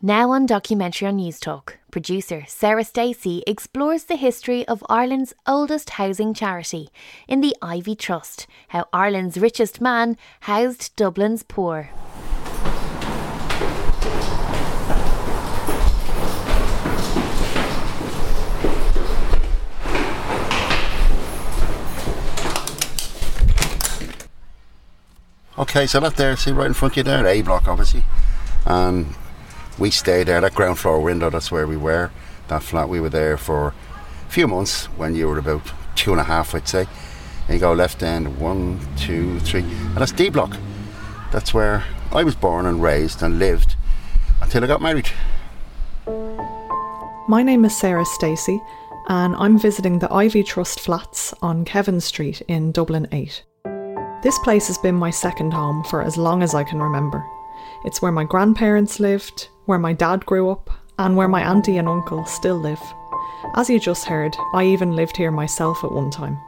Now on Documentary on Newstalk, producer Sarah Stacey explores the history of Ireland's oldest housing charity in the Iveagh Trust, how Ireland's richest man housed Dublin's poor. Okay, so that there, see right in front of you there, A block obviously. And we stayed there, that ground floor window, that's where we were. That flat, we were there for a few months when you were about two and a half, I'd say. And you go left end, one, two, three, and that's D block. That's where I was born and raised and lived until I got married. My name is Sarah Stacey, and I'm visiting the Iveagh Trust flats on Kevin Street in Dublin 8. This place has been my second home for as long as I can remember. It's where my grandparents lived, where my dad grew up, and where my auntie and uncle still live. As you just heard, I even lived here myself at one time.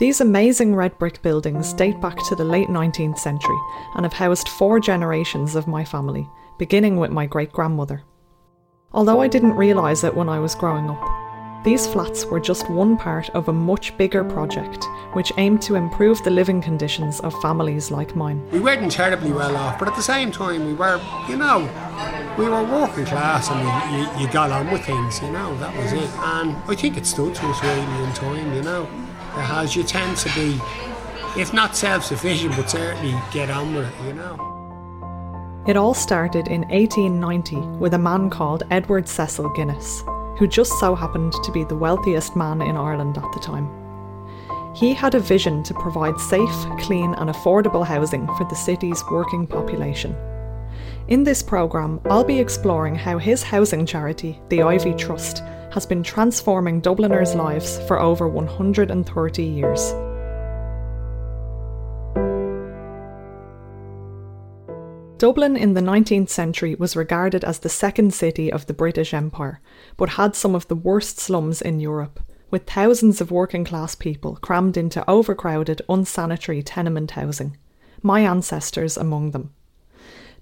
These amazing red brick buildings date back to the late 19th century and have housed four generations of my family, beginning with my great grandmother. Although I didn't realise it when I was growing up, these flats were just one part of a much bigger project which aimed to improve the living conditions of families like mine. We weren't terribly well off, but at the same time, we were, you know, we were working class and you, you got on with things, you know, that was it. And I think it stood to us really in time, you know. It has, you tend to be, if not self sufficient, but certainly get on with it, you know. It all started in 1890 with a man called Edward Cecil Guinness who just so happened to be the wealthiest man in Ireland at the time. He had a vision to provide safe, clean, and affordable housing for the city's working population. In this programme, I'll be exploring how his housing charity, the Iveagh Trust, has been transforming Dubliners' lives for over 130 years. Dublin in the 19th century was regarded as the second city of the British Empire, but had some of the worst slums in Europe, with thousands of working class people crammed into overcrowded, unsanitary tenement housing, my ancestors among them.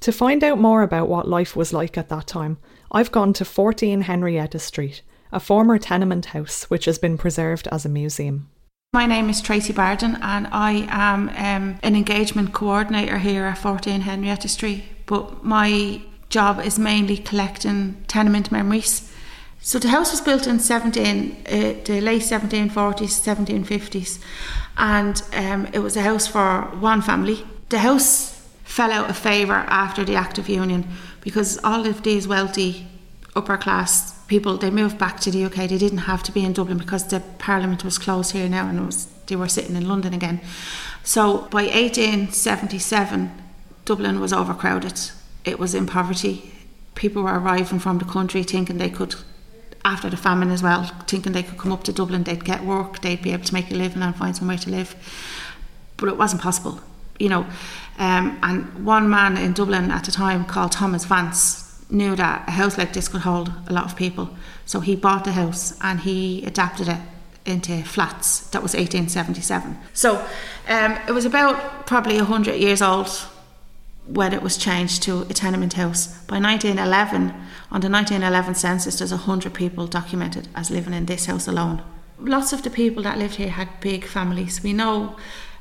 To find out more about what life was like at that time, I've gone to 14 Henrietta Street, a former tenement house which has been preserved as a museum. My name is Tracey Bardon, and I am um, an engagement coordinator here at 14 Henrietta Street. But my job is mainly collecting tenement memories. So the house was built in 17, uh, the late 1740s, 1750s, and um, it was a house for one family. The house fell out of favour after the Act of Union because all of these wealthy upper class people they moved back to the UK. They didn't have to be in Dublin because the Parliament was closed here now, and was, they were sitting in London again. So by 1877, Dublin was overcrowded. It was in poverty. People were arriving from the country thinking they could, after the famine as well, thinking they could come up to Dublin, they'd get work, they'd be able to make a living and find somewhere to live. But it wasn't possible, you know. Um, and one man in Dublin at the time called Thomas Vance knew that a house like this could hold a lot of people. So he bought the house and he adapted it into flats. That was 1877. So um, it was about probably 100 years old when it was changed to a tenement house. By 1911, on the 1911 census, there's 100 people documented as living in this house alone. Lots of the people that lived here had big families. We know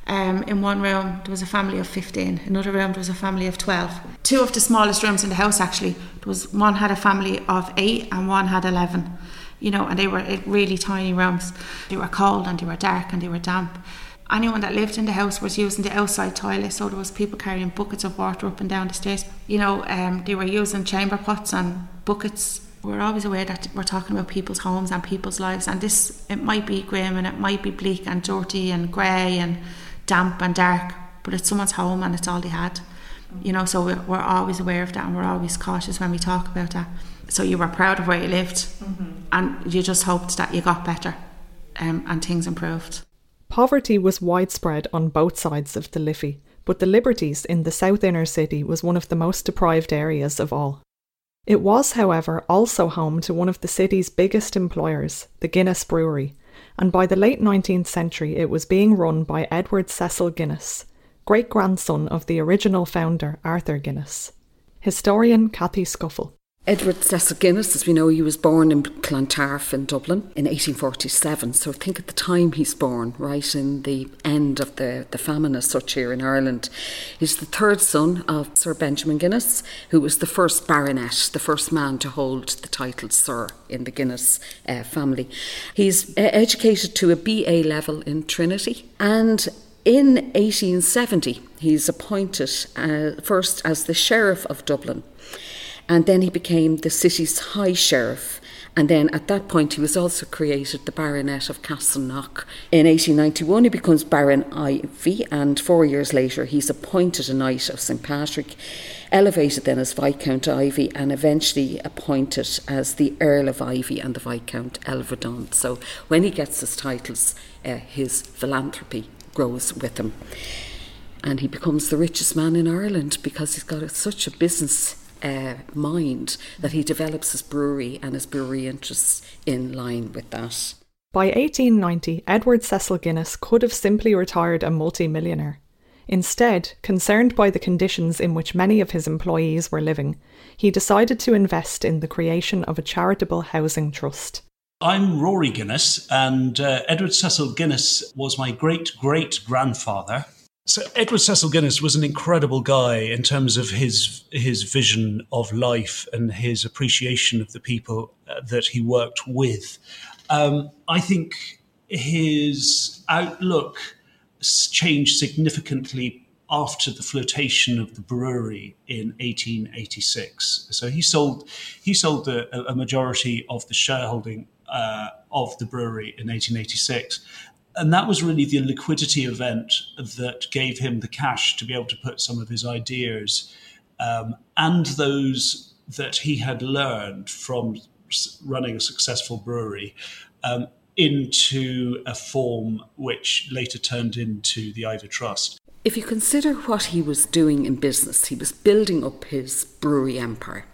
um, in one room, there was a family of 15. Another room, there was a family of 12. Two of the smallest rooms in the house, actually, there was one had a family of eight and one had 11. You know, and they were really tiny rooms. They were cold and they were dark and they were damp. Anyone that lived in the house was using the outside toilet, so there was people carrying buckets of water up and down the stairs. You know, um, they were using chamber pots and buckets we're always aware that we're talking about people's homes and people's lives and this it might be grim and it might be bleak and dirty and grey and damp and dark, but it's someone's home and it's all they had. You know, so we're, we're always aware of that and we're always cautious when we talk about that. So you were proud of where you lived mm-hmm. and you just hoped that you got better um, and things improved. Poverty was widespread on both sides of the Liffey, but the Liberties in the south inner city was one of the most deprived areas of all. It was, however, also home to one of the city's biggest employers, the Guinness Brewery, and by the late 19th century it was being run by Edward Cecil Guinness, great grandson of the original founder Arthur Guinness. Historian Cathy Scuffil. Edward Cecil Guinness, as we know, he was born in Clontarf in Dublin in 1847. So think at the time he's born, right in the end of the, the famine as such here in Ireland. He's the third son of Sir Benjamin Guinness, who was the first baronet, the first man to hold the title Sir in the Guinness uh, family. He's uh, educated to a BA level in Trinity and in 1870, he's appointed uh, first as the Sheriff of Dublin and then he became the city's High Sheriff. And then at that point, he was also created the Baronet of Castleknock. In 1891, he becomes Baron Iveagh, and four years later, he's appointed a Knight of St. Patrick, elevated then as Viscount Iveagh, and eventually appointed as the Earl of Iveagh and the Viscount Elveden. So when he gets his titles, uh, his philanthropy grows with him. And he becomes the richest man in Ireland because he's got such a business uh, mind that he develops his brewery and his brewery interests in line with that. By 1890, Edward Cecil Guinness could have simply retired a multi-millionaire. Instead, concerned by the conditions in which many of his employees were living, he decided to invest in the creation of a charitable housing trust. I'm Rory Guinness, and uh, Edward Cecil Guinness was my great great grandfather. So Edward Cecil Guinness was an incredible guy in terms of his his vision of life and his appreciation of the people uh, that he worked with. Um, I think his outlook changed significantly after the flotation of the brewery in 1886. So he sold he sold a, a majority of the shareholding uh, of the brewery in 1886, and that was really the liquidity event that gave him the cash to be able to put some of his ideas um, and those that he had learned from running a successful brewery um, into a form which later turned into the Iveagh Trust. If you consider what he was doing in business, he was building up his brewery empire.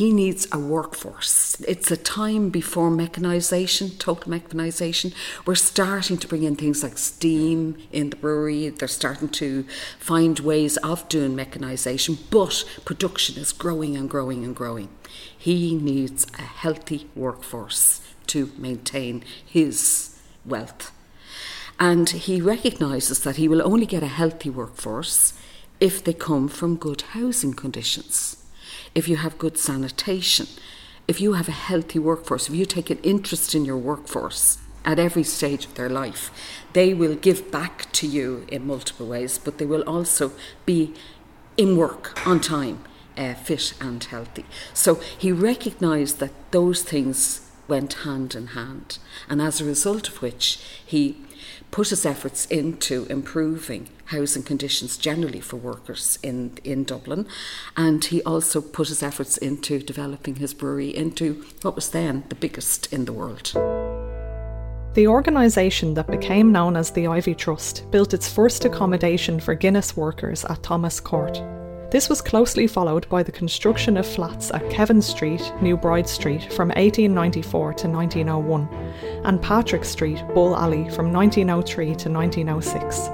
He needs a workforce. It's a time before mechanisation, total mechanisation. We're starting to bring in things like steam in the brewery. They're starting to find ways of doing mechanisation, but production is growing and growing and growing. He needs a healthy workforce to maintain his wealth. And he recognises that he will only get a healthy workforce if they come from good housing conditions if you have good sanitation, if you have a healthy workforce, if you take an interest in your workforce at every stage of their life, they will give back to you in multiple ways, but they will also be in work on time, uh, fit and healthy. So he recognised that those things went hand in hand, and as a result of which he put his efforts into improving housing conditions generally for workers in, in Dublin. And he also put his efforts into developing his brewery into what was then the biggest in the world. The organisation that became known as the Iveagh Trust built its first accommodation for Guinness workers at Thomas Court. This was closely followed by the construction of flats at Kevin Street, New Bride Street from 1894 to 1901, and Patrick Street, Bull Alley from 1903 to 1906.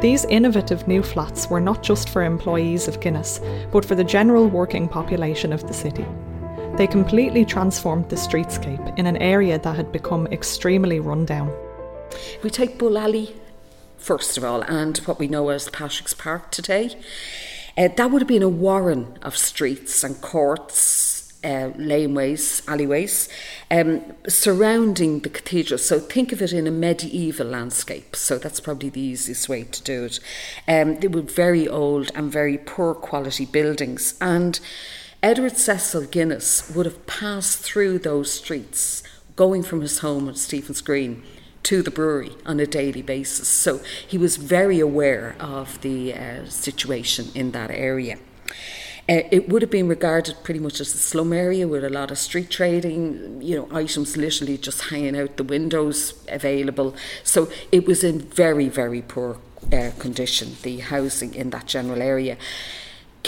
These innovative new flats were not just for employees of Guinness, but for the general working population of the city. They completely transformed the streetscape in an area that had become extremely rundown. We take Bull Alley, first of all, and what we know as Patrick's Park today. Uh, that would have been a warren of streets and courts, uh, laneways, alleyways, um, surrounding the cathedral. So think of it in a medieval landscape. So that's probably the easiest way to do it. Um, they were very old and very poor quality buildings. And Edward Cecil Guinness would have passed through those streets going from his home at Stephen's Green to the brewery on a daily basis. So he was very aware of the uh, situation in that area. Uh, it would have been regarded pretty much as a slum area with a lot of street trading, you know, items literally just hanging out the windows available. So it was in very, very poor uh, condition, the housing in that general area.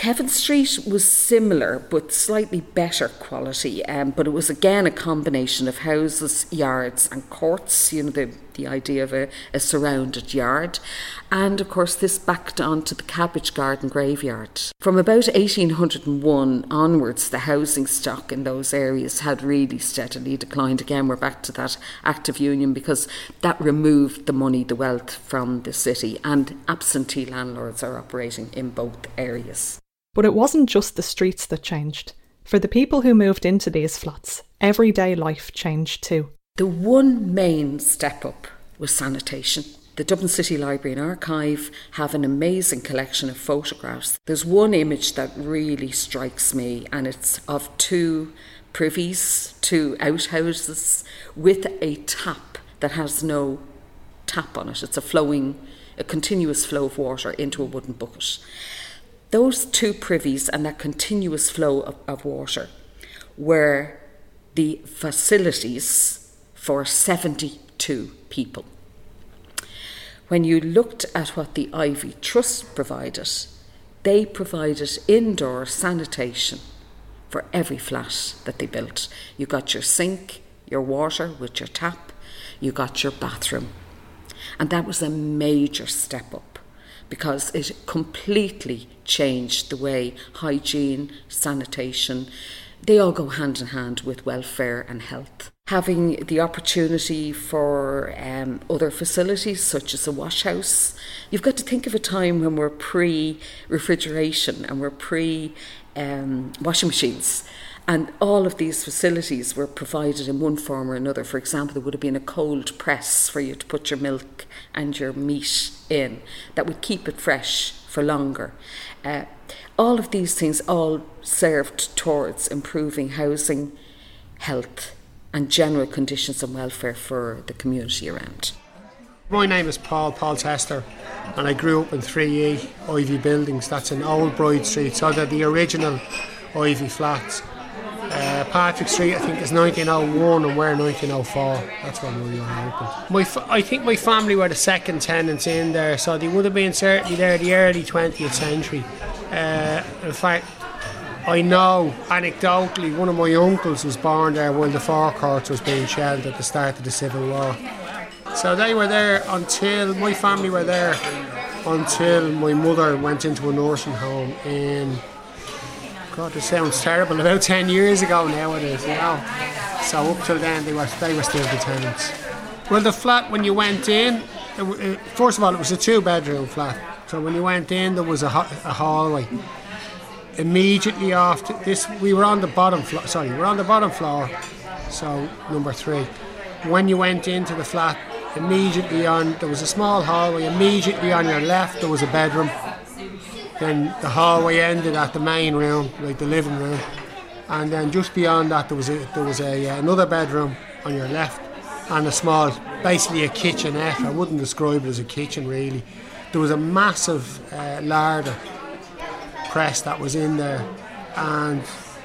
Kevin Street was similar but slightly better quality, um, but it was again a combination of houses, yards, and courts. You know, the, the idea of a, a surrounded yard. And of course, this backed onto the Cabbage Garden graveyard. From about 1801 onwards, the housing stock in those areas had really steadily declined. Again, we're back to that Act of Union because that removed the money, the wealth from the city, and absentee landlords are operating in both areas. But it wasn't just the streets that changed. For the people who moved into these flats, everyday life changed too. The one main step up was sanitation. The Dublin City Library and Archive have an amazing collection of photographs. There's one image that really strikes me, and it's of two privies, two outhouses, with a tap that has no tap on it. It's a flowing, a continuous flow of water into a wooden bucket. Those two privies and that continuous flow of, of water were the facilities for 72 people. When you looked at what the Iveagh Trust provided, they provided indoor sanitation for every flat that they built. You got your sink, your water with your tap, you got your bathroom. And that was a major step up because it completely changed the way hygiene, sanitation, they all go hand in hand with welfare and health. Having the opportunity for um, other facilities such as a wash house, you've got to think of a time when we're pre refrigeration and we're pre um, washing machines. And all of these facilities were provided in one form or another. For example, there would have been a cold press for you to put your milk and your meat in that would keep it fresh for longer. Uh, all of these things all served towards improving housing, health, and general conditions and welfare for the community around. My name is Paul, Paul Tester, and I grew up in 3E Iveagh Buildings. That's in Old Bride Street, so they're the original Iveagh flats. Uh, Patrick Street, I think, is 1901 and we're 1904. That's when we were opened. My, f- I think my family were the second tenants in there, so they would have been certainly there the early 20th century. Uh, in fact, I know anecdotally one of my uncles was born there while the forecourt was being shelled at the start of the Civil War. So they were there until my family were there until my mother went into a nursing home in God, it sounds terrible. About ten years ago now it is, you know. So up till then they were they were still the tenants. Well, the flat when you went in, it, it, first of all, it was a two-bedroom flat. So when you went in, there was a, a hallway. Immediately after this, we were on the bottom floor. Sorry, we're on the bottom floor. So number three. When you went into the flat, immediately on there was a small hallway. Immediately on your left, there was a bedroom. Then the hallway ended at the main room, like the living room, and then just beyond that there was a, there was a uh, another bedroom on your left, and a small, basically a kitchenette. I wouldn't describe it as a kitchen really. There was a massive uh, larder press that was in there, and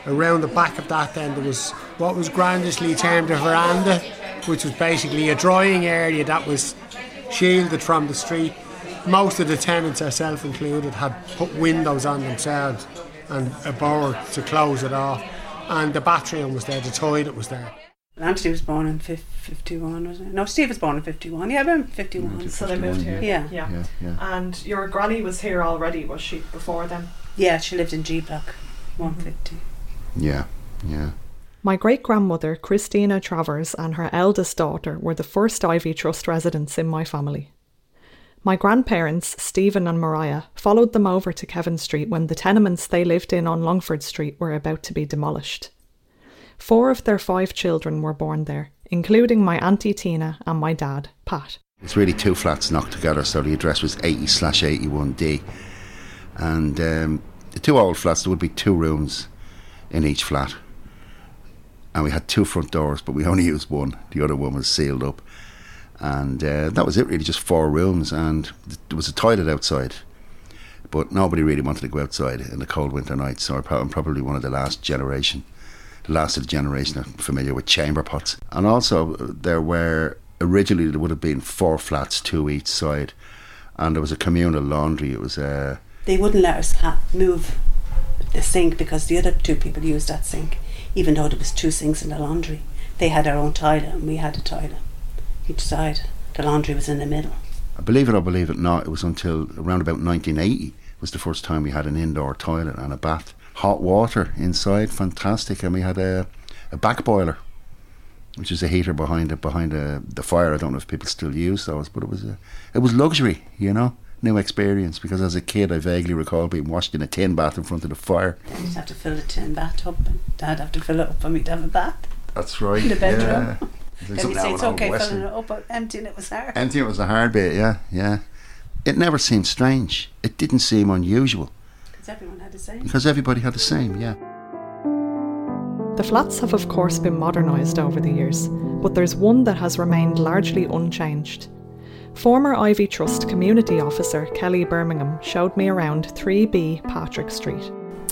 around the back of that then there was what was grandishly termed a veranda, which was basically a drying area that was shielded from the street. Most of the tenants, ourselves included, had put windows on themselves and a board to close it off. And the bathroom was there, the toilet was there. Anthony was born in 51, was it? No, Steve was born in 51. Yeah, about 51. So they moved here. Yeah. yeah. Yeah, yeah. And your granny was here already, was she, before then? Yeah, she lived in G Block 150. Mm-hmm. Yeah, yeah. My great grandmother, Christina Travers, and her eldest daughter were the first Iveagh Trust residents in my family. My grandparents, Stephen and Mariah, followed them over to Kevin Street when the tenements they lived in on Longford Street were about to be demolished. Four of their five children were born there, including my Auntie Tina and my dad, Pat. It's really two flats knocked together, so the address was 80 slash 81D. And um, the two old flats, there would be two rooms in each flat. And we had two front doors, but we only used one. The other one was sealed up. And uh, that was it, really, just four rooms. And there was a toilet outside. But nobody really wanted to go outside in the cold winter nights. So I'm probably one of the last generation, the last of the generation familiar with chamber pots. And also, there were originally there would have been four flats, two each side, and there was a communal laundry. It was uh, They wouldn't let us ha- move the sink because the other two people used that sink, even though there was two sinks in the laundry. They had their own toilet and we had a toilet each side. The laundry was in the middle. I believe it or believe it not, it was until around about 1980 was the first time we had an indoor toilet and a bath. Hot water inside, fantastic, and we had a, a back boiler, which is a heater behind it behind a, the fire. I don't know if people still use those, but it was a, it was luxury, you know, new experience. Because as a kid, I vaguely recall being washed in a tin bath in front of the fire. You'd have to fill the tin bathtub, and Dad have to fill it up for me to have a bath That's right. in the bedroom. Yeah. Then Something he'd say it's okay filling it up, but emptying it was hard. Empty it was a hard bit, yeah, yeah. It never seemed strange. It didn't seem unusual Because everyone had the same. because everybody had the same, yeah. The flats have, of course, been modernised over the years, but there's one that has remained largely unchanged. Former Iveagh Trust community officer Kelley Bermingham showed me around 3B Patrick Street.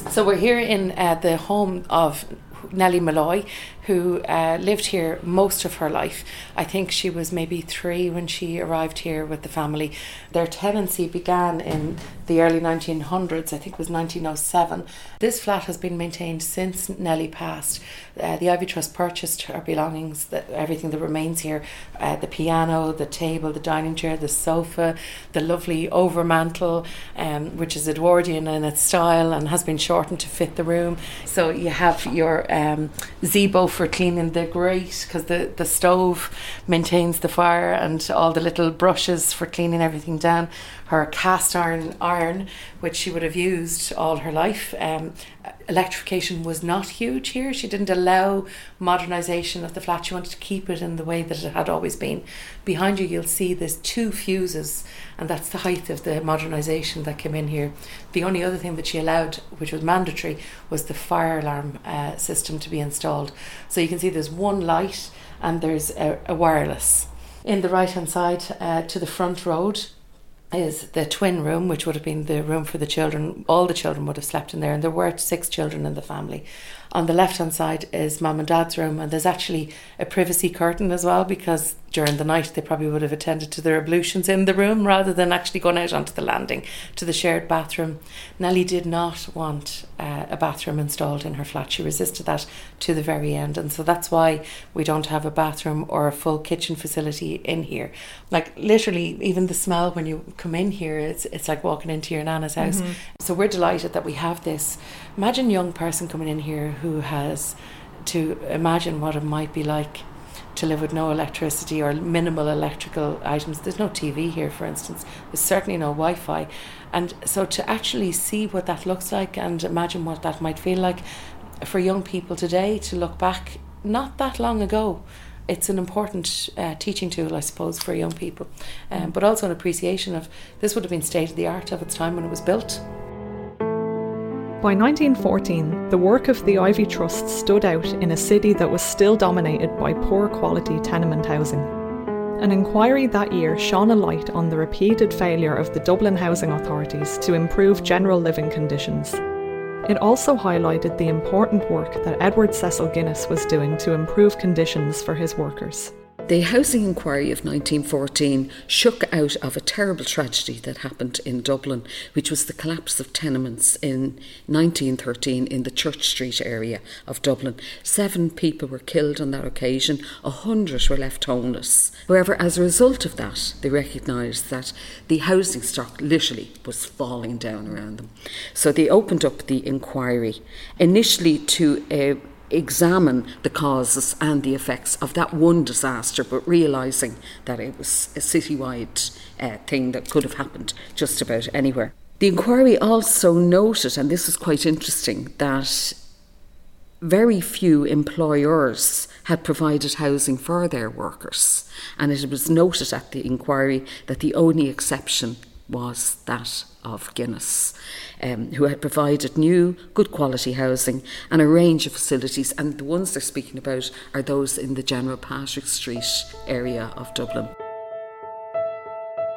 So we're here in uh, the home of Nellie Molloy, who uh, lived here most of her life. I think she was maybe three when she arrived here with the family. Their tenancy began in the early 1900s, I think it was 1907. This flat has been maintained since Nellie passed. Uh, the Iveagh Trust purchased her belongings, the, everything that remains here uh, the piano, the table, the dining chair, the sofa, the lovely overmantel, um, which is Edwardian in its style and has been shortened to fit the room. So you have your um, for cleaning the grate because the, the stove maintains the fire and all the little brushes for cleaning everything down. Her cast iron iron, which she would have used all her life. Um, electrification was not huge here. She didn't allow modernisation of the flat. She wanted to keep it in the way that it had always been. Behind you, you'll see there's two fuses, and that's the height of the modernisation that came in here. The only other thing that she allowed, which was mandatory, was the fire alarm uh, system to be installed. So you can see there's one light and there's a, a wireless. In the right hand side uh, to the front road, is the twin room, which would have been the room for the children. All the children would have slept in there, and there were six children in the family. On the left hand side is mum and dad's room, and there's actually a privacy curtain as well because during the night they probably would have attended to their ablutions in the room rather than actually going out onto the landing to the shared bathroom. Nellie did not want uh, a bathroom installed in her flat. She resisted that to the very end, and so that's why we don't have a bathroom or a full kitchen facility in here. Like literally, even the smell when you come in here, it's it's like walking into your nana's house. So we're delighted that we have this. Imagine young person coming in here who has to imagine what it might be like to live with no electricity or minimal electrical items. There's no TV here, for instance. There's certainly no Wi Fi. And so to actually see what that looks like and imagine what that might feel like for young people today to look back not that long ago. It's an important uh, teaching tool, I suppose, for young people, um, but also an appreciation of this would have been state of the art of its time when it was built. By 1914, the work of the Iveagh Trust stood out in a city that was still dominated by poor quality tenement housing. An inquiry that year shone a light on the repeated failure of the Dublin housing authorities to improve general living conditions. It also highlighted the important work that Edward Cecil Guinness was doing to improve conditions for his workers. The housing inquiry of 1914 shook out of a terrible tragedy that happened in Dublin, which was the collapse of tenements in 1913 in the Church Street area of Dublin. Seven people were killed on that occasion, a hundred were left homeless. However, as a result of that, they recognised that the housing stock literally was falling down around them. So they opened up the inquiry, initially to uh, examine the causes and the effects of that one disaster, but realising that it was a citywide uh, thing that could have happened just about anywhere. The inquiry also noted, and this is quite interesting, that very few employers had provided housing for their workers. And it was noted at the inquiry that the only exception was that of Guinness, um, who had provided new, good quality housing and a range of facilities. And the ones they're speaking about are those in the General Patrick Street area of Dublin.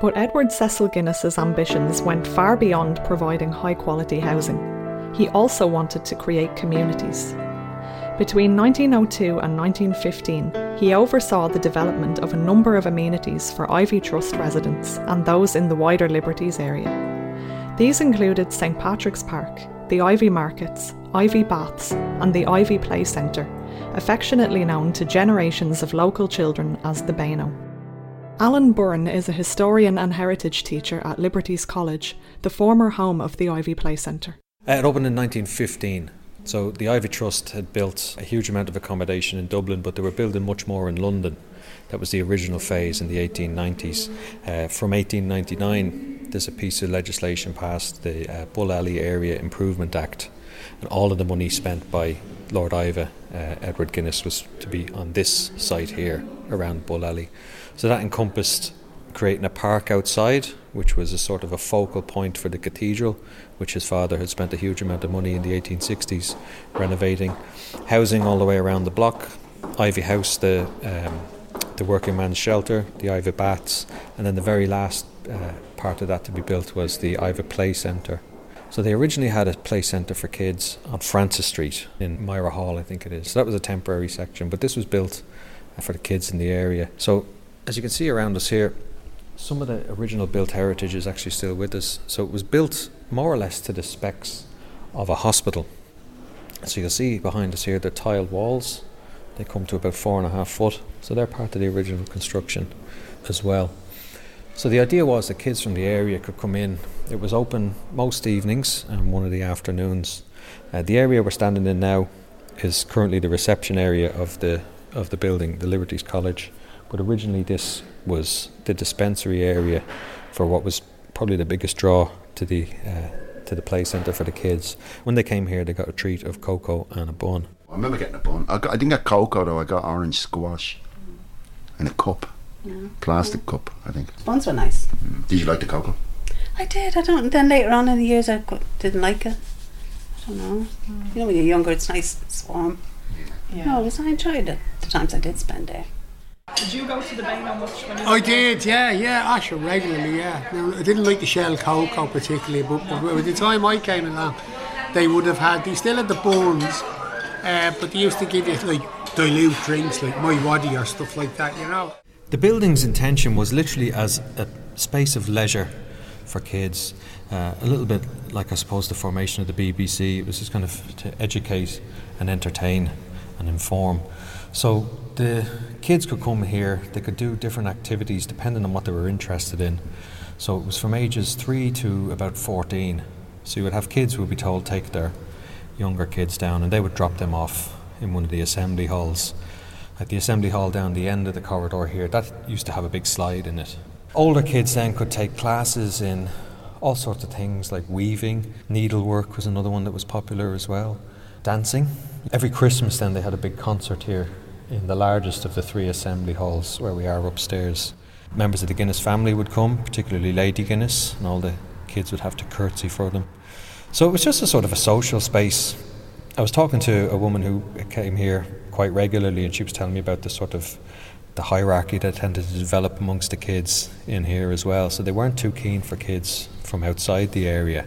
But Edward Cecil Guinness's ambitions went far beyond providing high quality housing. He also wanted to create communities. Between 1902 and 1915, he oversaw the development of a number of amenities for Iveagh Trust residents and those in the wider Liberties area. These included St Patrick's Park, the Iveagh Markets, Iveagh Baths, and the Iveagh Play Centre, affectionately known to generations of local children as the Beano. Alan Byrne is a historian and heritage teacher at Liberties College, the former home of the Iveagh Play Centre. It opened in 1915. So the Iveagh Trust had built a huge amount of accommodation in Dublin, but they were building much more in London. That was the original phase in the 1890s. Uh, from 1899, there's a piece of legislation passed, the uh, Bull Alley Area Improvement Act, and all of the money spent by Lord Iveagh, uh, Edward Guinness, was to be on this site here around Bull Alley. So that encompassed creating a park outside, which was a sort of a focal point for the cathedral, which his father had spent a huge amount of money in the 1860s renovating. Housing all the way around the block, Iveagh House, the um, the working man's shelter, the Iveagh Baths, and then the very last uh, part of that to be built was the Iveagh Play Centre. So they originally had a play centre for kids on Francis Street in Myra Hall, I think it is. So that was a temporary section, but this was built for the kids in the area. So as you can see around us here, some of the original built heritage is actually still with us. So it was built more or less to the specs of a hospital. So you'll see behind us here the tiled walls. They come to about four and a half foot. So they're part of the original construction as well. So the idea was that kids from the area could come in. It was open most evenings and one of the afternoons. Uh, the area we're standing in now is currently the reception area of the of the building, the Liberties College. But originally, this was the dispensary area for what was probably the biggest draw to the uh, to the play centre for the kids. When they came here, they got a treat of cocoa and a bun. I remember getting a bun. I, got, I didn't get cocoa though. I got orange squash in a cup, Yeah. plastic cup. I think. Buns were nice. Mm. Did you like the cocoa? I did. I don't. Then later on in the years, I didn't like it. I don't know. You know, when you're younger, it's nice, it's warm. No, it was, I enjoyed it. The times I did spend there. Did you go to the Beano much when you I did, yeah, yeah, actually regularly, yeah. Now, I didn't like the shell cocoa particularly, but, but by the time I came along, they would have had, they still had the buns, uh, but they used to give you like dilute drinks like MiWadi or stuff like that, you know. The building's intention was literally as a space of leisure for kids, uh, a little bit like I suppose the formation of the BBC. It was just kind of to educate and entertain and inform. So the kids could come here, they could do different activities depending on what they were interested in. So it was from ages 3 to about 14. So you would have kids who would be told take their younger kids down and they would drop them off in one of the assembly halls. At the assembly hall down the end of the corridor here, that used to have a big slide in it. Older kids then could take classes in all sorts of things like weaving, needlework was another one that was popular as well, dancing. Every Christmas then they had a big concert here in the largest of the three assembly halls where we are upstairs. Members of the Guinness family would come, particularly Lady Guinness, and all the kids would have to curtsy for them. So it was just a sort of a social space. I was talking to a woman who came here quite regularly, and she was telling me about the sort of the hierarchy that tended to develop amongst the kids in here as well. So they weren't too keen for kids from outside the area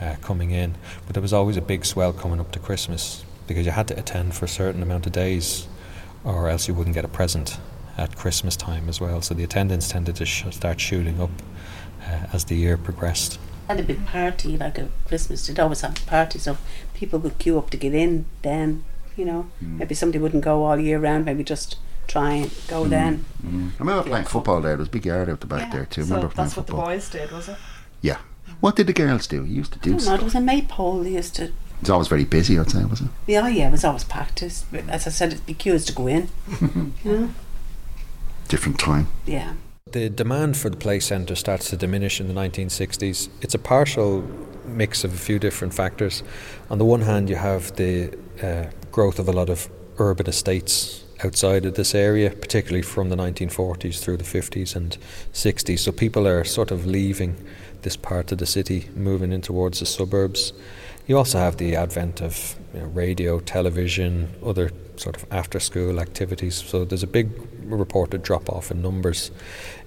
uh, coming in, but there was always a big swell coming up to Christmas because you had to attend for a certain amount of days, or else you wouldn't get a present at Christmas time as well. So the attendance tended to sh- start shooting up uh, as the year progressed. Had a big party like a Christmas. They'd always have parties, so people would queue up to get in. Then, you know, maybe somebody wouldn't go all year round. Maybe just try and go then. Mm. I remember playing football there. There was a big yard out the back there too. I So remember playing that's what the boys did, was it? Yeah. What did the girls do? You used to I do don't know. stuff. There was a maypole. They used to. It's always very busy, I'd say, wasn't it? Yeah, yeah, it was always packed. It's- As I said, it'd be queues to go in. you know? Different time. Yeah. The demand for the play centre starts to diminish in the 1960s. It's a partial mix of a few different factors. On the one hand, you have the uh, growth of a lot of urban estates outside of this area, particularly from the 1940s through the 50s and 60s. So people are sort of leaving this part of the city, moving in towards the suburbs. You also have the advent of you know, radio, television, other sort of after school activities. So there's a big reported drop off in numbers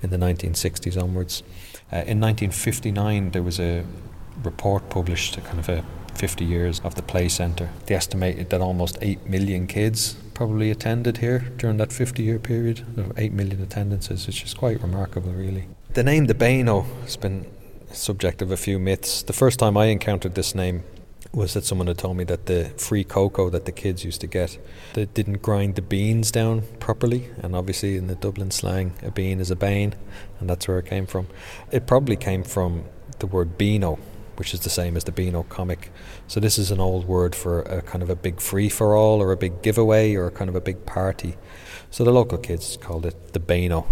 in the 1960s onwards. Uh, in 1959, there was a report published, kind of a 50 years of the play centre. They estimated that almost 8 million kids probably attended here during that 50 year period. Of 8 million attendances, which is quite remarkable, really. The name the Beano has been subject of a few myths. The first time I encountered this name was that someone had told me that the free cocoa that the kids used to get, they didn't grind the beans down properly, and obviously in the Dublin slang, a bean is a bane, and that's where it came from. It probably came from the word beano, which is the same as the Beano comic. So this is an old word for a kind of a big free for all, or a big giveaway, or a kind of a big party. So the local kids called it the Beano,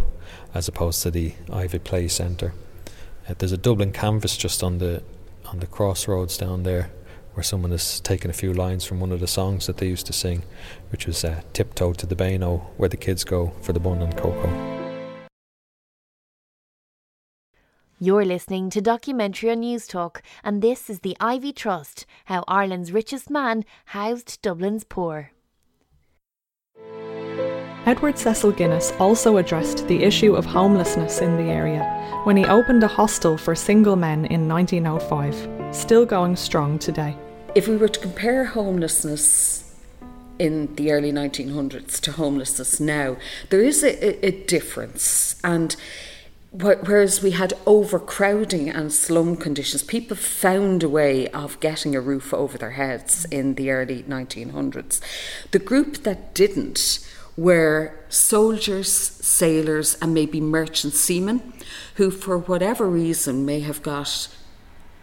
as opposed to the Iveagh Play Centre. Uh, there's a Dublin canvas just on the on the crossroads down there where someone has taken a few lines from one of the songs that they used to sing, which was uh, Tiptoe to the Beano, where the kids go for the bun and cocoa. You're listening to Documentary on Newstalk, and this is the Iveagh Trust How Ireland's Richest Man Housed Dublin's Poor. Edward Cecil Guinness also addressed the issue of homelessness in the area when he opened a hostel for single men in 1905, still going strong today. If we were to compare homelessness in the early 1900s to homelessness now, there is a, a difference. And whereas we had overcrowding and slum conditions, people found a way of getting a roof over their heads in the early 1900s. The group that didn't were soldiers, sailors, and maybe merchant seamen who, for whatever reason, may have got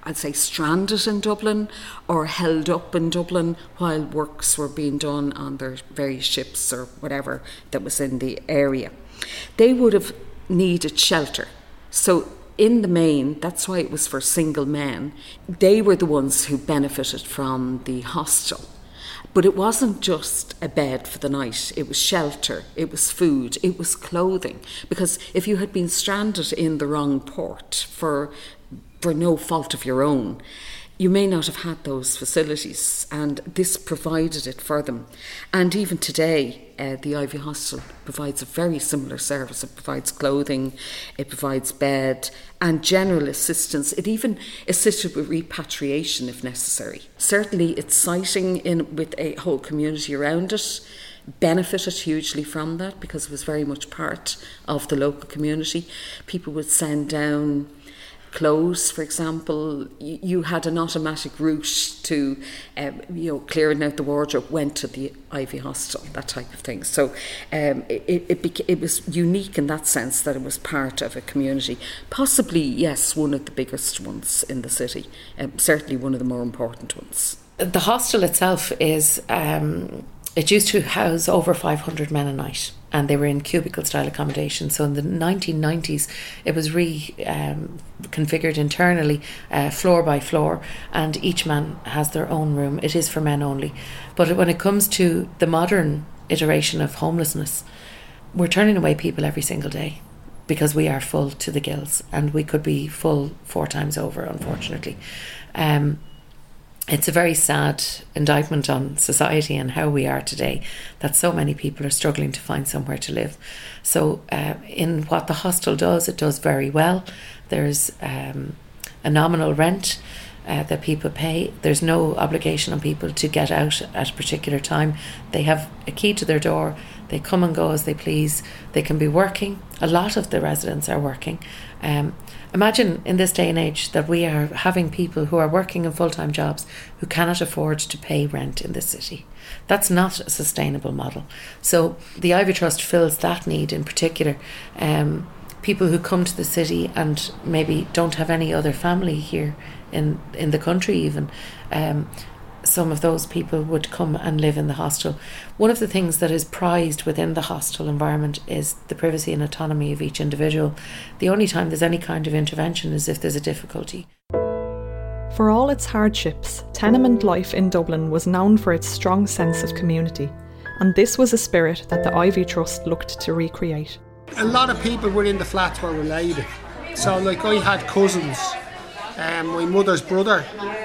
I'd say stranded in Dublin or held up in Dublin while works were being done on their various ships or whatever that was in the area. They would have needed shelter. So, in the main, that's why it was for single men. They were the ones who benefited from the hostel. But it wasn't just a bed for the night, it was shelter, it was food, it was clothing. Because if you had been stranded in the wrong port for for no fault of your own, you may not have had those facilities, and this provided it for them. And even today, uh, the Iveagh Hostel provides a very similar service. It provides clothing, it provides bed, and general assistance. It even assisted with repatriation if necessary. Certainly, its siting in with a whole community around it benefited hugely from that because it was very much part of the local community. People would send down clothes, for example, you had an automatic route to, um, you know, clearing out the wardrobe, went to the Iveagh Hostel, that type of thing. So um, it, it, beca- it was unique in that sense that it was part of a community. Possibly, yes, one of the biggest ones in the city, um, certainly one of the more important ones. The hostel itself is, um, it used to house over 500 men a night and they were in cubicle style accommodation. So in the 1990s, it was reconfigured um, internally, uh, floor by floor, and each man has their own room. It is for men only. But when it comes to the modern iteration of homelessness, we're turning away people every single day because we are full to the gills, and we could be full four times over, unfortunately. Um, it's a very sad indictment on society and how we are today that so many people are struggling to find somewhere to live. So, uh, in what the hostel does, it does very well. There's um, a nominal rent. Uh, that people pay. There's no obligation on people to get out at a particular time. They have a key to their door. They come and go as they please. They can be working. A lot of the residents are working. Um, Imagine in this day and age that we are having people who are working in full time jobs who cannot afford to pay rent in this city. That's not a sustainable model. So the Iveagh Trust fills that need in particular. Um, people who come to the city and maybe don't have any other family here in in the country even um, some of those people would come and live in the hostel. One of the things that is prized within the hostel environment is the privacy and autonomy of each individual. The only time there's any kind of intervention is if there's a difficulty. For all its hardships, tenement life in Dublin was known for its strong sense of community, and this was a spirit that the Iveagh Trust looked to recreate. A lot of people within the flats were related. So, like, I had cousins. Um, my mother's brother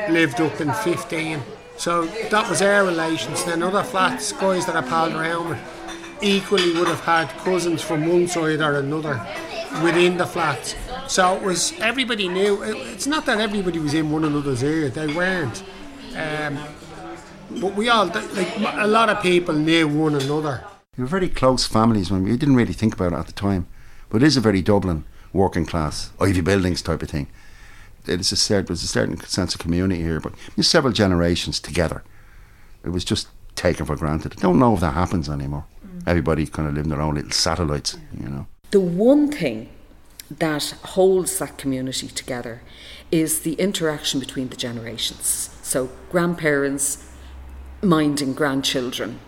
lived up in 15 so that was our relations. Then other flats, guys that I palled around with, equally would have had cousins from one side or another within the flats. So it was everybody knew. It's not that everybody was in one another's ear; they weren't. Um, but we all, like a lot of people, knew one another. We were very close families when we didn't really think about it at the time. But it is a very Dublin working class Iveagh buildings type of thing it is a certain, there's a certain sense of community here, but several generations together. It was just taken for granted. I don't know if that happens anymore. Mm. Everybody kind of live in their own little satellites, you know. The one thing that holds that community together is the interaction between the generations. So, grandparents minding grandchildren,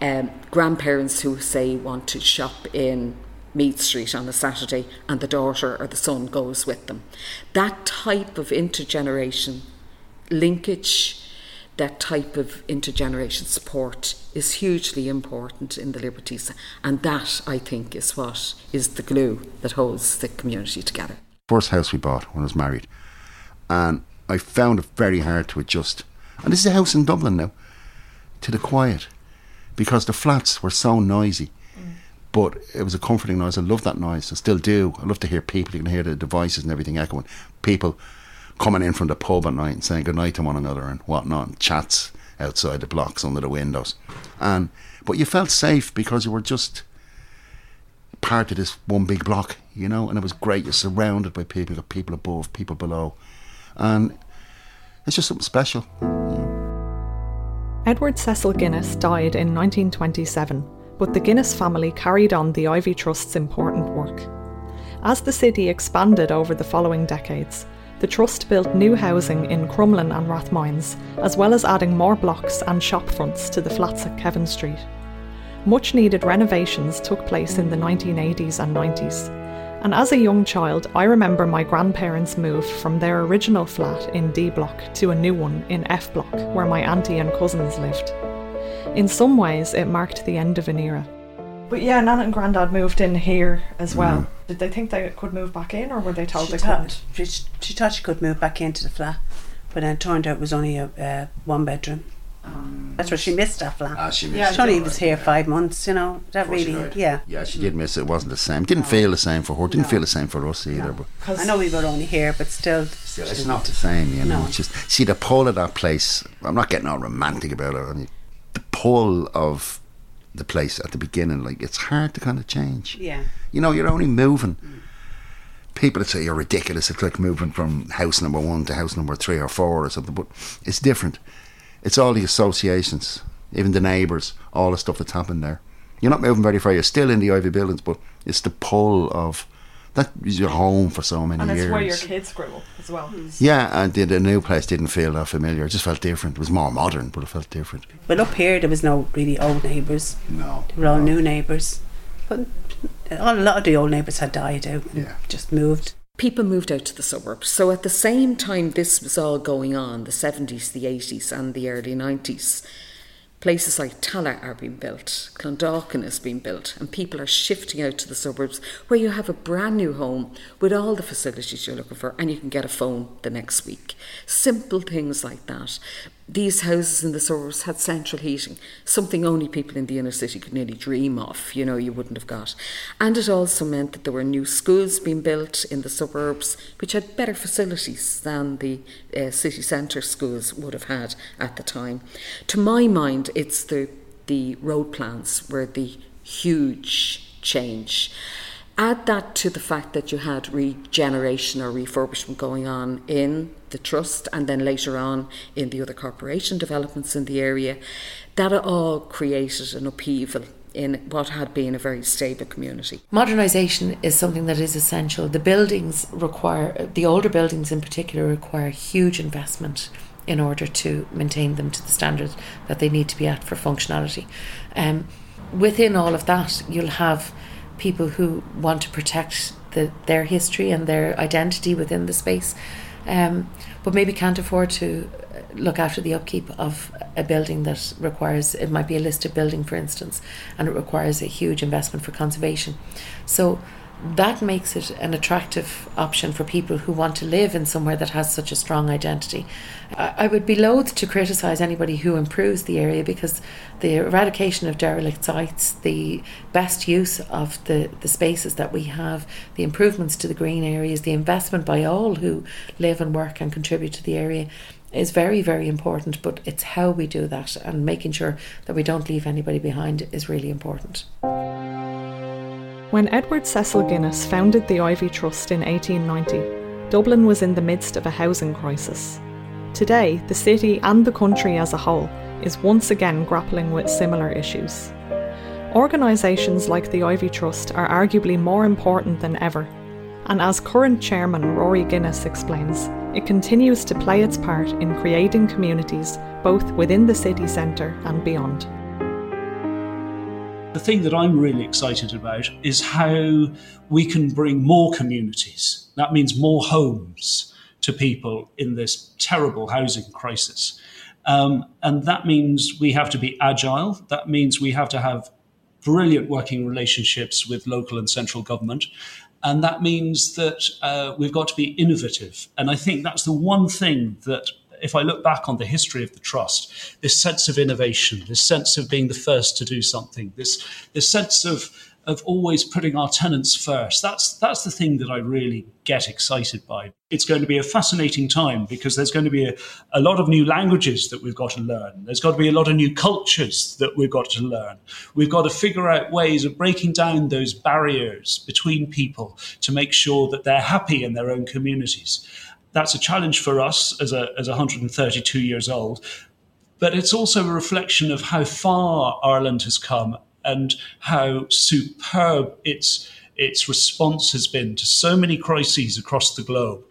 um, grandparents who say want to shop in Meath Street on a Saturday and the daughter or the son goes with them. That type of intergeneration linkage, that type of intergeneration support is hugely important in the Liberties, and that I think is what is the glue that holds the community together. First house we bought when I was married, and I found it very hard to adjust. And this is a house in Dublin now, to the quiet, because the flats were so noisy. But it was a comforting noise. I love that noise. I still do. I love to hear people. You can hear the devices and everything echoing. People coming in from the pub at night and saying good night to one another and whatnot. And chats outside the blocks under the windows. And but you felt safe because you were just part of this one big block, you know, and it was great. You're surrounded by people, got people above, people below. And it's just something special. Edward Cecil Guinness died in 1927, but the Guinness family carried on the Iveagh Trust's important work. As the city expanded over the following decades, the Trust built new housing in Crumlin and Rathmines, as well as adding more blocks and shop fronts to the flats at Kevin Street. Much needed renovations took place in the 1980s and 90s, and as a young child, I remember my grandparents moved from their original flat in D Block to a new one in F Block, where my auntie and cousins lived. In some ways, it marked the end of an era. But yeah, Nana and Grandad moved in here as well. Mm. Did they think they could move back in, or were they told she they thought, couldn't? She, she, thought she could move back into the flat, but then it turned out it was only a uh, one bedroom. Um, That's where she missed that flat. Ah, she missed yeah, she only was here five months. You know that really, yeah. Yeah, she did miss it. It wasn't the same. Didn't no. feel the same for her. Didn't no. feel the same for us either. No. But I know we were only here, but still, still it's not the same. You know, no. it's just see the pull of that place. I'm not getting all romantic about it. I mean, the pull of the place at the beginning, like it's hard to kind of change. Yeah. You know, you're only moving. Mm. People would say you're ridiculous. It's like moving from house number one to house number three or four or something, but it's different. It's all the associations, even the neighbours, all the stuff that's happened there. You're not moving very far. You're still in the Iveagh buildings, but it's the pull of that is your home for so many and years. And it's where your kids grew up as well. Hmm. Yeah, and the, the, new place didn't feel that familiar. It just felt different. It was more modern, but it felt different. Well, up here, there was no really old neighbours. No. They were all no. new neighbours. But a lot of the old neighbours had died out and yeah. just moved. People moved out to the suburbs. So at the same time this was all going on, the 70s, the 80s, and the early 90s, Places like Tallaght are being built, Clondalkin is being built, and people are shifting out to the suburbs where you have a brand new home with all the facilities you're looking for and you can get a phone the next week. Simple things like that. These houses in the suburbs had central heating, something only people in the inner city could nearly dream of, you know, you wouldn't have got. And it also meant that there were new schools being built in the suburbs, which had better facilities than the uh, city centre schools would have had at the time. To my mind, it's the, the road plans were the huge change. Add that to the fact that you had regeneration or refurbishment going on in the trust and then later on in the other corporation developments in the area. That all created an upheaval in what had been a very stable community. Modernisation is something that is essential. The buildings require, the older buildings in particular, require huge investment in order to maintain them to the standard that they need to be at for functionality. Um, within all of that, you'll have people who want to protect the, their history and their identity within the space, um, but maybe can't afford to look after the upkeep of a building that requires it might be a listed building, for instance, and it requires a huge investment for conservation. So that makes it an attractive option for people who want to live in somewhere that has such a strong identity. I, would be loath to criticise anybody who improves the area because the eradication of derelict sites, the best use of the, the spaces that we have, the improvements to the green areas, the investment by all who live and work and contribute to the area is very, very important, but it's how we do that and making sure that we don't leave anybody behind is really important. When Edward Cecil Guinness founded the Iveagh Trust in 1890, Dublin was in the midst of a housing crisis. Today, the city and the country as a whole is once again grappling with similar issues. Organisations like the Iveagh Trust are arguably more important than ever, and as current chairman Rory Guinness explains, it continues to play its part in creating communities both within the city centre and beyond. The thing that I'm really excited about is how we can bring more communities. That means more homes to people in this terrible housing crisis. Um, and that means we have to be agile. That means we have to have brilliant working relationships with local and central government. And that means that uh, we've got to be innovative. And I think that's the one thing that, if I look back on the history of the trust, this sense of innovation, this sense of being the first to do something, this, this sense of of always putting our tenants first. That's that's the thing that I really get excited by. It's going to be a fascinating time because there's going to be a, a lot of new languages that we've got to learn. There's got to be a lot of new cultures that we've got to learn. We've got to figure out ways of breaking down those barriers between people to make sure that they're happy in their own communities. That's a challenge for us as a as 132 years old. But it's also a reflection of how far Ireland has come and how superb its its response has been to so many crises across the globe.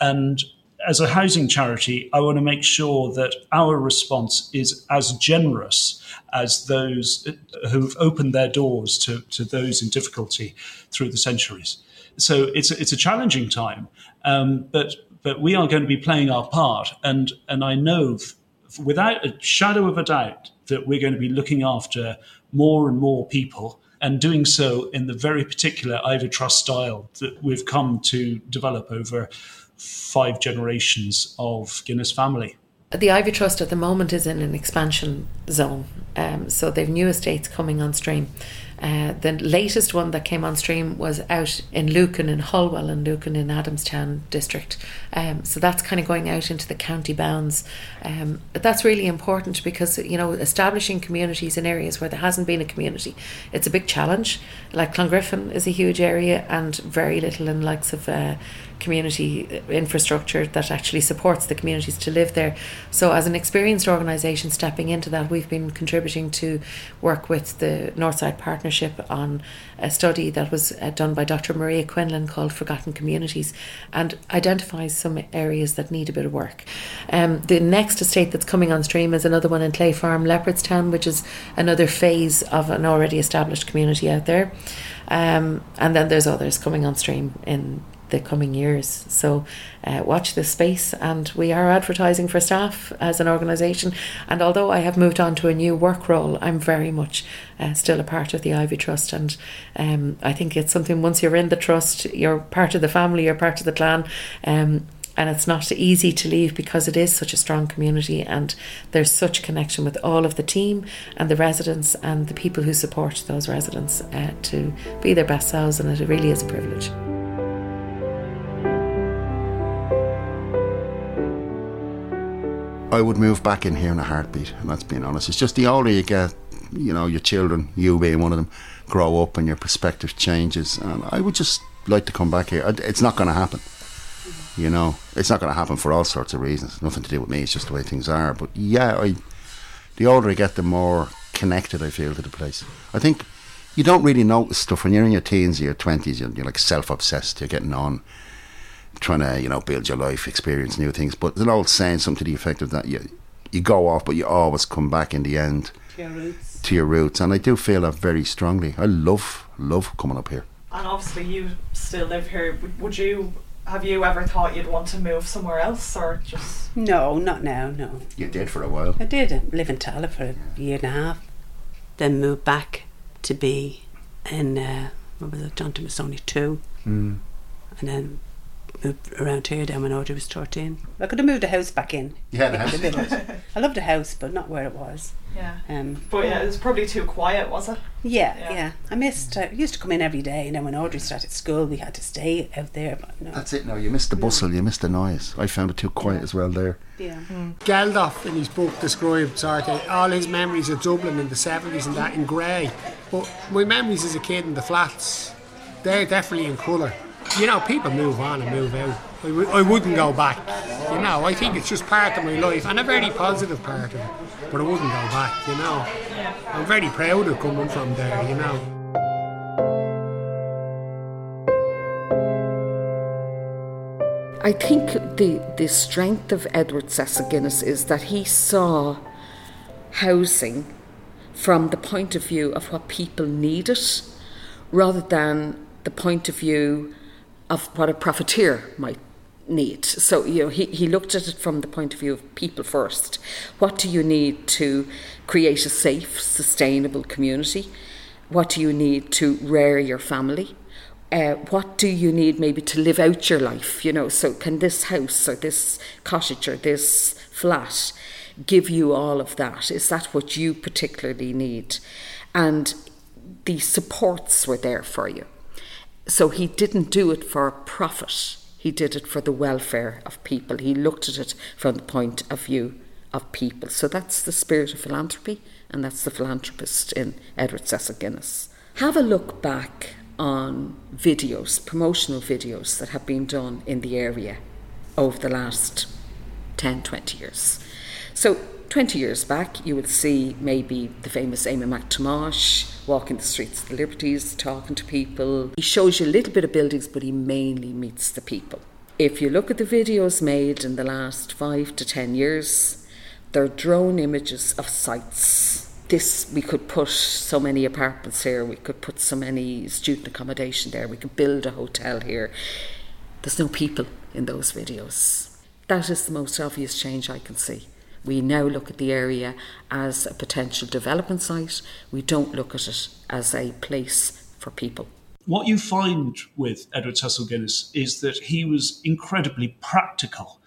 And as a housing charity, I want to make sure that our response is as generous as those who've opened their doors to, to those in difficulty through the centuries. So it's a, it's a challenging time, um, but but we are going to be playing our part, and and I know without a shadow of a doubt that we're going to be looking after more and more people and doing so in the very particular Iveagh Trust style that we've come to develop over five generations of Guinness family. The Iveagh Trust at the moment is in an expansion zone, um, so they've new estates coming on stream. Uh, the latest one that came on stream was out in Lucan in Holwell and Lucan in Adamstown district. Um, so that's kind of going out into the county bounds. Um, that's really important because you know establishing communities in areas where there hasn't been a community, it's a big challenge. Like Clongriffin is a huge area and very little in likes of. Uh, community infrastructure that actually supports the communities to live there. So, as an experienced organisation stepping into that, we've been contributing to work with the Northside Partnership on a study that was uh, done by Dr. Maria Quinlan called Forgotten Communities and identifies some areas that need a bit of work. Um, the next estate that's coming on stream is another one in Clay Farm, Leopardstown, which is another phase of an already established community out there. Um, and then there's others coming on stream in the coming years. So uh, watch this space, and we are advertising for staff as an organisation. And although I have moved on to a new work role, I'm very much uh, still a part of the Iveagh Trust, and um, I think it's something. Once you're in the trust, you're part of the family, you're part of the clan. Um, and it's not easy to leave because it is such a strong community and there's such connection with all of the team and the residents and the people who support those residents uh, to be their best selves and it really is a privilege. I would move back in here in a heartbeat, and that's being honest. It's just the older you get, you know, your children, you being one of them, grow up and your perspective changes. And I would just like to come back here. It's not going to happen. You know, it's not going to happen for all sorts of reasons. Nothing to do with me. It's just the way things are. But yeah, I, the older I get, the more connected I feel to the place. I think you don't really notice stuff when you're in your teens, or your twenties. You're, you're like self-obsessed. You're getting on trying to you know build your life, experience new things. But there's an old saying, something to the effect of that: you you go off, but you always come back in the end to your roots. To your roots, and I do feel that very strongly. I love love coming up here. And obviously, you still live here. Would you? Have you ever thought you'd want to move somewhere else, or just? No, not now. No. You did for a while. I did live in Tallaght for a year and a half, then moved back to be in uh, what was it? John only two, mm. and then moved around here then when Audrey was 13. I could have moved the house back in. Yeah, the house. I loved the house, but not where it was. Yeah. Um, but yeah, it was probably too quiet, was it? Yeah, yeah. yeah. I missed, I used to come in every day, and then when Audrey started school, we had to stay out there. But no. That's it, no, you missed the bustle, no. you missed the noise. I found it too quiet yeah. as well there. Yeah. Mm. Geldof in his book described sort of all his memories of Dublin in the 70s and that in grey. But my memories as a kid in the flats, they're definitely in colour you know, people move on and move out. I w- I wouldn't go back. You know, I think it's just part of my life and a very positive part of it. But I wouldn't go back, you know. I'm very proud of coming from there, you know. I think the, the strength of Edward Cecil Guinness is that he saw housing from the point of view of what people needed rather than the point of view of what a profiteer might need. So, you know, he, he looked at it from the point of view of people first. What do you need to create a safe, sustainable community? What do you need to rear your family? uh, what do you need maybe to live out your life? You know, so can this house or this cottage or this flat give you all of that? Is that what you particularly need? And the supports were there for you. So he didn't do it for profit. He did it for the welfare of people. He looked at it from the point of view of people. So that's the spirit of philanthropy, and that's the philanthropist in Edward Cecil Guinness. Have a look back on videos, promotional videos that have been done in the area over the last 10, 20 years. So, 20 years back, you would see maybe the famous Éamonn Mac Thomáis walking the streets of the Liberties, talking to people. He shows you a little bit of buildings, but he mainly meets the people. If you look at the videos made in the last five to 10 years, they're drone images of sites this we could put so many apartments here, we could put so many student accommodation there, we could build a hotel here. There's no people in those videos. That is the most obvious change I can see. We now look at the area as a potential development site. We don't look at it as a place for people. What you find with Edward Cecil Guinness is that he was incredibly practical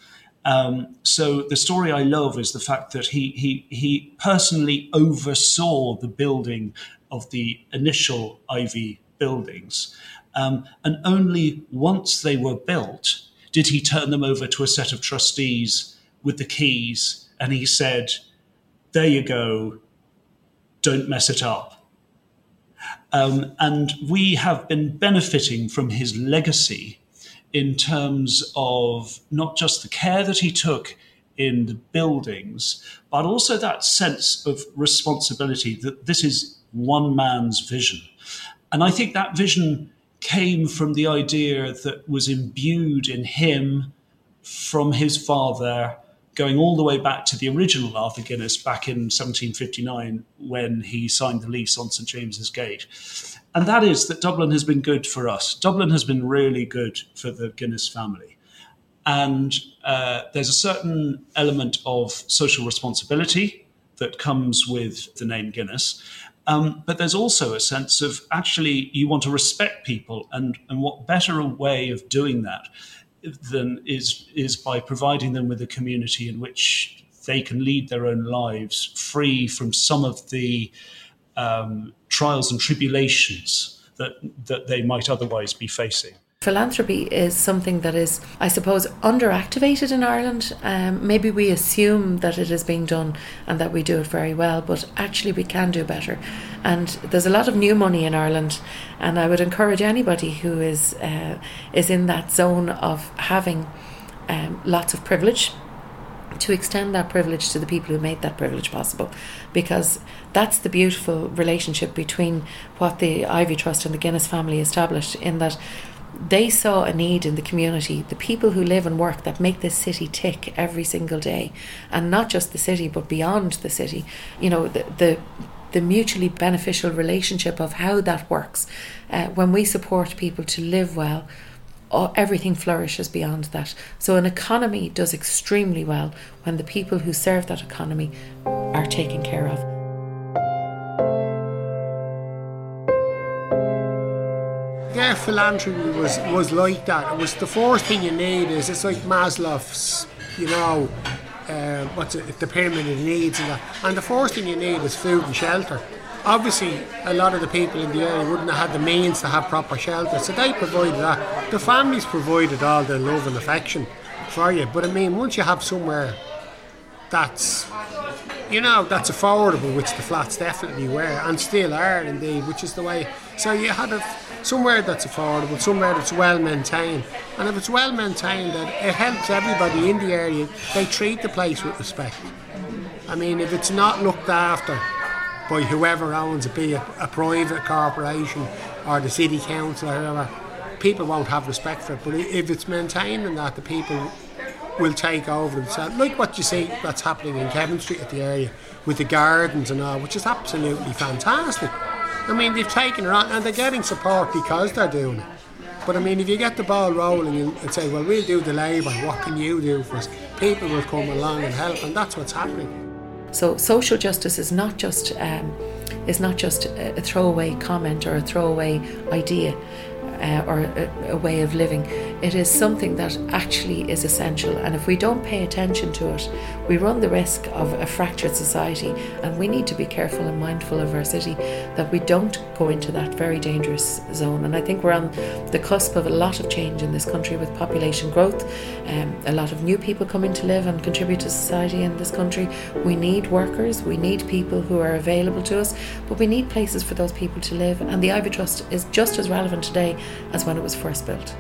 um, so the story I love is the fact that he he he personally oversaw the building of the initial Iveagh buildings, um, and only once they were built did he turn them over to a set of trustees with the keys, and he said, "There you go. Don't mess it up." Um, and we have been benefiting from his legacy in terms of not just the care that he took in the buildings, but also that sense of responsibility that this is one man's vision. And I think that vision came from the idea that was imbued in him from his father, going all the way back to the original Arthur Guinness back in 1759 when he signed the lease on St James's Gate and that is that Dublin has been good for us. Dublin has been really good for the Guinness family. And uh, there's a certain element of social responsibility that comes with the name Guinness. Um, but there's also a sense of actually you want to respect people, and, and what better a way of doing that than is is by providing them with a community in which they can lead their own lives free from some of the um, trials and tribulations that, that they might otherwise be facing. Philanthropy is something that is, I suppose, underactivated in Ireland. Um, maybe we assume that it is being done and that we do it very well, but actually we can do better. And there's a lot of new money in Ireland, and I would encourage anybody who is uh, is in that zone of having um, lots of privilege to extend that privilege to the people who made that privilege possible because that's the beautiful relationship between what the Iveagh Trust and the Guinness family established in that they saw a need in the community, the people who live and work that make this city tick every single day, and not just the city but beyond the city. You know, the the, the mutually beneficial relationship of how that works. Uh, when we support people to live well, everything flourishes beyond that. So an economy does extremely well when the people who serve that economy are taken care of. Yeah, philanthropy was, was like that. It was the first thing you need is it's like Maslow's, you know, uh, what's it, the pyramid of needs and that. And the first thing you need is food and shelter obviously a lot of the people in the area wouldn't have had the means to have proper shelter, so they provided that. The families provided all the love and affection for you, but I mean, once you have somewhere that's you know that's affordable, which the flats definitely were and still are indeed, which is the way. So you had a somewhere that's affordable, somewhere that's well maintained. And if it's well maintained, it helps everybody in the area. They treat the place with respect. I mean, if it's not looked after by whoever owns it, be it a private corporation or the city council or whoever, people won't have respect for it. But if it's maintained and that, the people will take over themselves. Like what you see that's happening in Kevin Street at the area with the gardens and all, which is absolutely fantastic. I mean, they've taken it on and they're getting support because they're doing it. But I mean, if you get the ball rolling and say, well, we'll do the labour, what can you do for us? People will come along and help, and that's what's happening. So social justice is not just um, is not just a throwaway comment or a throwaway idea uh, or a, a, way of living. It is something that actually is essential, and if we don't pay attention to it, we run the risk of a fractured society. And we need to be careful and mindful of our city that we don't go into that very dangerous zone. And I think we're on the cusp of a lot of change in this country with population growth, um, a lot of new people coming to live and contribute to society in this country. We need workers, we need people who are available to us, but we need places for those people to live. And the Iveagh Trust is just as relevant today as when it was first built.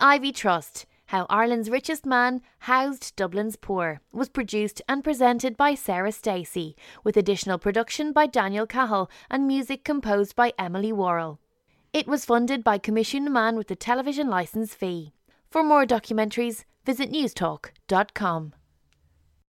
Iveagh Trust How Ireland's Richest Man Housed Dublin's Poor was produced and presented by Sarah Stacey, with additional production by Daniel Cahill and music composed by Emily Worrell. It was funded by Coimisiún na Meán with the television licence fee. For more documentaries, visit newstalk.com.